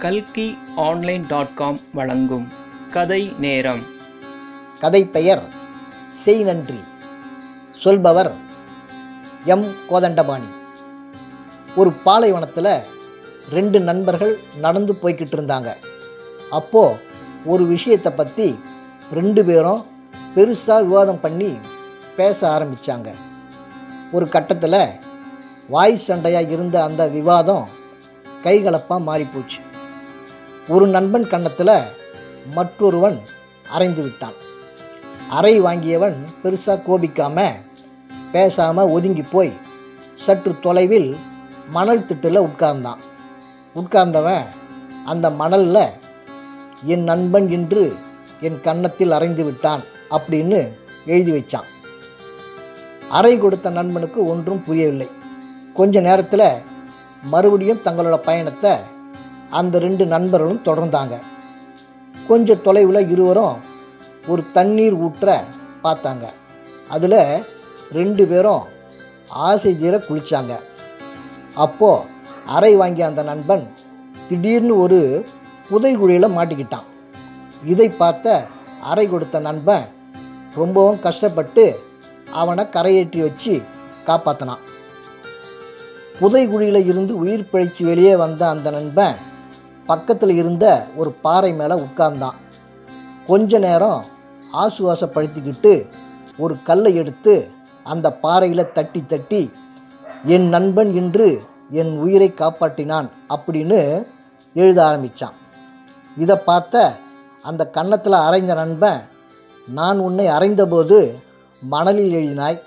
கல்கி online dot com வழங்கும் கதை நேரம். கதை பெயர் செய் நன்றி. சொல்பவர் எம். கோதண்டபாணி. ஒரு பாலைவனத்தில் ரெண்டு நண்பர்கள் நடந்து போய்கிட்டு இருந்தாங்க. அப்போது ஒரு விஷயத்தை பற்றி ரெண்டு பேரும் பெருசாக விவாதம் பண்ணி பேச ஆரம்பித்தாங்க ஒரு கட்டத்தில் வாய் சண்டையாக இருந்த அந்த விவாதம் கைகலப்பாக மாறிப்போச்சு. ஒரு நண்பன் கன்னத்தில் மற்றொருவன் அரைந்து விட்டான். அறை வாங்கியவன் பெருசாக கோபிக்காம பேசாமல் ஒதுங்கி போய் சற்று தொலைவில் மணல் திட்டில் உட்கார்ந்தான். உட்கார்ந்தவன் அந்த மணலில் என் நண்பன் இன்று என் கன்னத்தில் அரைந்து விட்டான் அப்படின்னு எழுதி வச்சான். அறை கொடுத்த நண்பனுக்கு ஒன்றும் புரியவில்லை. கொஞ்ச நேரத்தில் மறுபடியும் தங்களோட பயணத்தை அந்த ரெண்டு நண்பர்களும் தொடர்ந்தாங்க. கொஞ்சம் தொலைவில் இருவரும் ஒரு தண்ணீர் ஊற்ற பார்த்தாங்க. அதில் ரெண்டு பேரும் ஆசை தீர குளித்தாங்க அப்போது அறை வாங்கிய அந்த நண்பன் திடீர்னு ஒரு புதைகுழியில் மாட்டிக்கிட்டான். இதை பார்த்த அறை கொடுத்த நண்பன் ரொம்பவும் கஷ்டப்பட்டு அவனை கரையேற்றி வச்சு காப்பாற்றினான் புதைகுழியில் இருந்து உயிர் பிழைச்சி வெளியே வந்த அந்த நண்பன் பக்கத்தில் இருந்த ஒரு பாறை மேலே உட்கார்ந்தான். கொஞ்ச நேரம் ஆசுவாசப்படுத்திக்கிட்டு ஒரு கல்லை எடுத்து அந்த பாறையில் தட்டி தட்டி என் நண்பன் இன்று என் உயிரை காப்பாற்றினான் அப்படின்னு எழுத ஆரம்பித்தான் இதை பார்த்த அந்த கன்னத்தில் அரைந்த நண்பன் நான் உன்னை அறைந்தபோது மணலில் எழுதினாய்.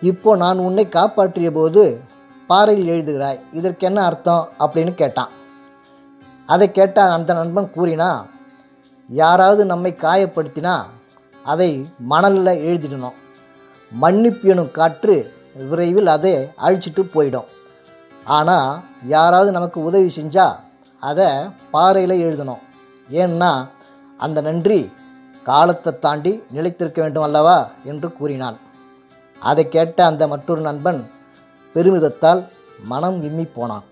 இப்போ நான் உன்னை காப்பாற்றிய போது பாறையில் எழுதுகிறாய். இதற்கு என்ன அர்த்தம்? அப்படின்னு கேட்டான். அதை கேட்டால் அந்த நண்பன் கூறினா யாராவது நம்மை காயப்படுத்தினா அதை மணலில் எழுதிடணும். மன்னிப்பு எனும் காற்று விரைவில் அதை அழிச்சிட்டு போயிடும். ஆனால் யாராவது நமக்கு உதவி செஞ்சால் அதை பாறையில் எழுதணும். ஏன்னா அந்த நன்றி காலத்தை தாண்டி நிலைத்திருக்க வேண்டும் அல்லவா? என்று கூறினான். அதை கேட்ட அந்த மற்றொரு நண்பன் பெருமிதத்தால் மனம் இம்மி போனான்.